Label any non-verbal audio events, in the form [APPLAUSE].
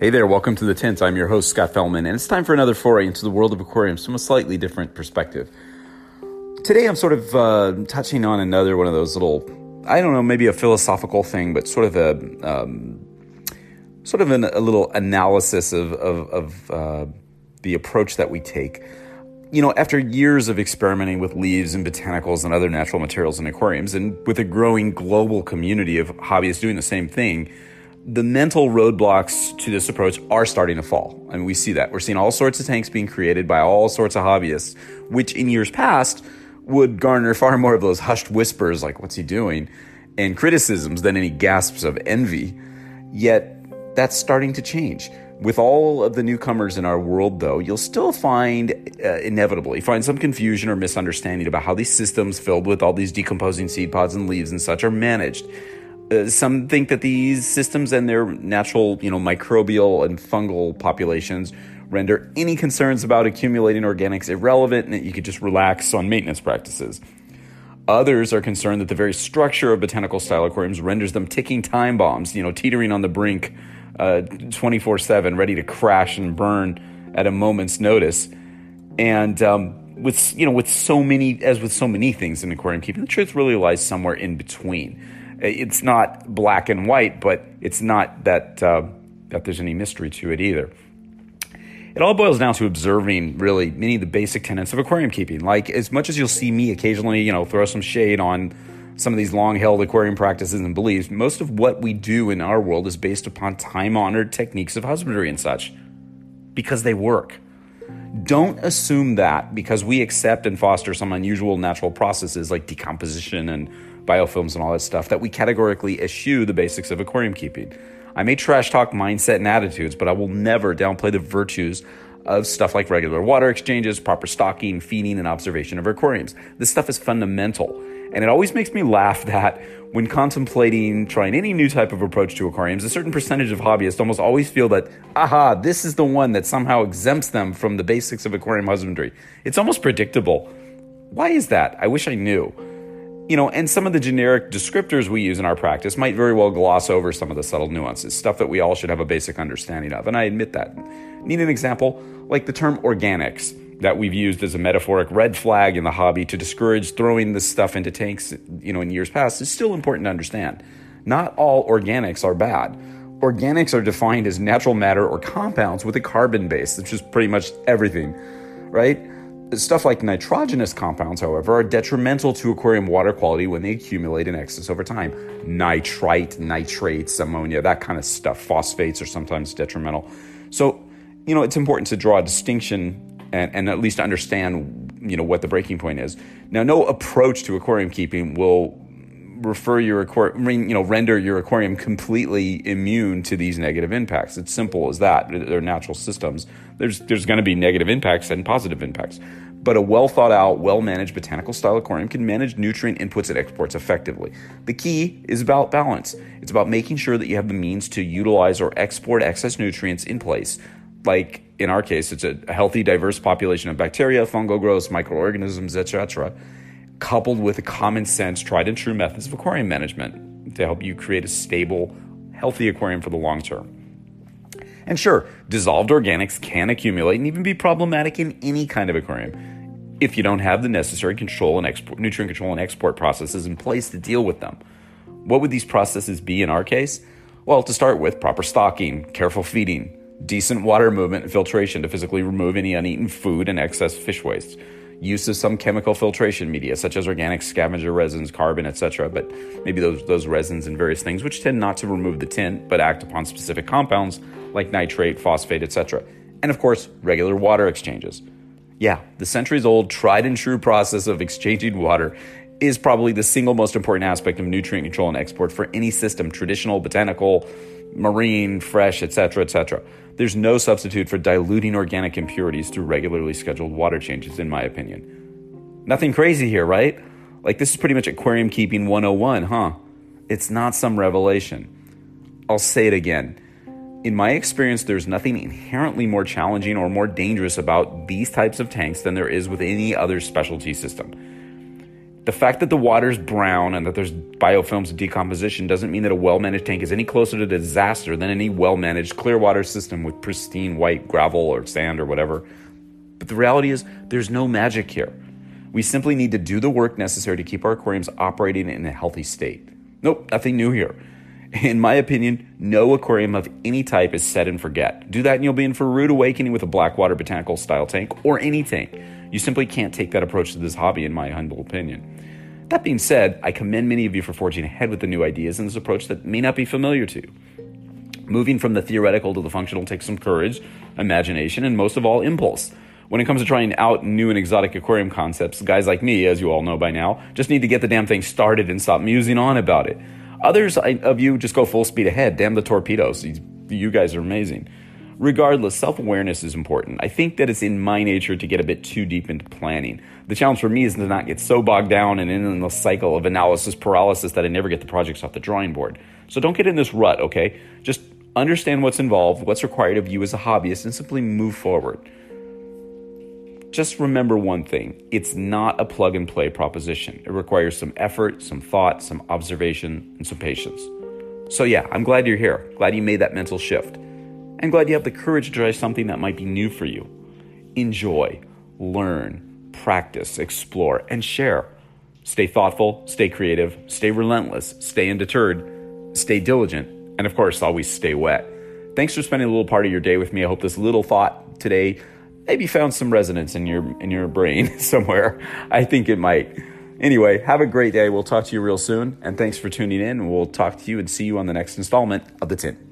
Hey there, welcome to the Tint. I'm your host, Scott Fellman, and it's time for another foray into the world of aquariums from a slightly different perspective. Today, I'm sort of uh, touching on another one of those little, I don't know, maybe a philosophical thing, but sort of a, um, sort of an, a little analysis of, of, of uh, the approach that we take. You know, after years of experimenting with leaves and botanicals and other natural materials in aquariums, and with a growing global community of hobbyists doing the same thing, the mental roadblocks to this approach are starting to fall. I mean, we see that. We're seeing all sorts of tanks being created by all sorts of hobbyists, which in years past would garner far more of those hushed whispers like, what's he doing? and criticisms than any gasps of envy. Yet that's starting to change. With all of the newcomers in our world, though, you'll still find, uh, inevitably, find some confusion or misunderstanding about how these systems filled with all these decomposing seed pods and leaves and such are managed. Uh, some think that these systems and their natural, you know, microbial and fungal populations render any concerns about accumulating organics irrelevant and that you could just relax on maintenance practices. Others are concerned that the very structure of botanical style aquariums renders them ticking time bombs, you know, teetering on the brink uh, 24 7, ready to crash and burn at a moment's notice. And um, with, you know, with so many, as with so many things in aquarium keeping, the truth really lies somewhere in between it's not black and white, but it's not that uh, that there's any mystery to it either. It all boils down to observing really many of the basic tenets of aquarium keeping. Like as much as you'll see me occasionally, you know, throw some shade on some of these long-held aquarium practices and beliefs, most of what we do in our world is based upon time-honored techniques of husbandry and such because they work. Don't assume that because we accept and foster some unusual natural processes like decomposition and biofilms and all that stuff that we categorically eschew the basics of aquarium keeping. I may trash talk mindset and attitudes, but I will never downplay the virtues of stuff like regular water exchanges, proper stocking, feeding, and observation of aquariums. This stuff is fundamental. And it always makes me laugh that when contemplating trying any new type of approach to aquariums, a certain percentage of hobbyists almost always feel that, aha, this is the one that somehow exempts them from the basics of aquarium husbandry. It's almost predictable. Why is that? I wish I knew you know, and some of the generic descriptors we use in our practice might very well gloss over some of the subtle nuances, stuff that we all should have a basic understanding of. And I admit that. Need an example? Like the term organics that we've used as a metaphoric red flag in the hobby to discourage throwing this stuff into tanks, you know, in years past is still important to understand. Not all organics are bad. Organics are defined as natural matter or compounds with a carbon base, which is pretty much everything, right? Stuff like nitrogenous compounds, however, are detrimental to aquarium water quality when they accumulate in excess over time. Nitrite, nitrates, ammonia, that kind of stuff, phosphates are sometimes detrimental. So, you know, it's important to draw a distinction and, and at least understand, you know, what the breaking point is. Now, no approach to aquarium keeping will refer your aquarium, you know, render your aquarium completely immune to these negative impacts. It's simple as that. They're natural systems. There's there's going to be negative impacts and positive impacts. But a well thought out, well managed botanical style aquarium can manage nutrient inputs and exports effectively. The key is about balance. It's about making sure that you have the means to utilize or export excess nutrients in place. Like in our case, it's a healthy, diverse population of bacteria, fungal growths, microorganisms, etc coupled with common sense, tried and true methods of aquarium management to help you create a stable, healthy aquarium for the long term. And sure, dissolved organics can accumulate and even be problematic in any kind of aquarium if you don't have the necessary control and export, nutrient control and export processes in place to deal with them. What would these processes be in our case? Well, to start with, proper stocking, careful feeding, decent water movement and filtration to physically remove any uneaten food and excess fish waste use of some chemical filtration media, such as organic scavenger resins, carbon, etc. But maybe those, those resins and various things, which tend not to remove the tint, but act upon specific compounds like nitrate, phosphate, etc. And of course, regular water exchanges. Yeah, the centuries old, tried and true process of exchanging water is probably the single most important aspect of nutrient control and export for any system, traditional, botanical, marine, fresh, etc., etc. There's no substitute for diluting organic impurities through regularly scheduled water changes, in my opinion. Nothing crazy here, right? Like, this is pretty much aquarium keeping 101, huh? It's not some revelation. I'll say it again. In my experience, there's nothing inherently more challenging or more dangerous about these types of tanks than there is with any other specialty system The fact that the water's brown and that there's biofilms of decomposition doesn't mean that a well managed tank is any closer to disaster than any well managed clear water system with pristine white gravel or sand or whatever. But the reality is, there's no magic here. We simply need to do the work necessary to keep our aquariums operating in a healthy state. Nope, nothing new here. In my opinion, no aquarium of any type is set and forget. Do that and you'll be in for a rude awakening with a Blackwater botanical style tank or any tank. You simply can't take that approach to this hobby, in my humble opinion. That being said, I commend many of you for forging ahead with the new ideas in this approach that may not be familiar to you. Moving from the theoretical to the functional takes some courage, imagination, and most of all, impulse. When it comes to trying out new and exotic aquarium concepts, guys like me, as you all know by now, just need to get the damn thing started and stop musing on about it. Others of you just go full speed ahead. Damn the torpedoes. You guys are amazing. Regardless, self awareness is important. I think that it's in my nature to get a bit too deep into planning. The challenge for me is to not get so bogged down and in the cycle of analysis paralysis that I never get the projects off the drawing board. So don't get in this rut, okay? Just understand what's involved, what's required of you as a hobbyist, and simply move forward. Just remember one thing it's not a plug and play proposition. It requires some effort, some thought, some observation, and some patience. So, yeah, I'm glad you're here. Glad you made that mental shift and glad you have the courage to try something that might be new for you. Enjoy, learn, practice, explore, and share. Stay thoughtful, stay creative, stay relentless, stay undeterred, stay diligent, and of course, always stay wet. Thanks for spending a little part of your day with me. I hope this little thought today maybe found some resonance in your in your brain [LAUGHS] somewhere. I think it might. Anyway, have a great day. We'll talk to you real soon, and thanks for tuning in. We'll talk to you and see you on the next installment of the Tint.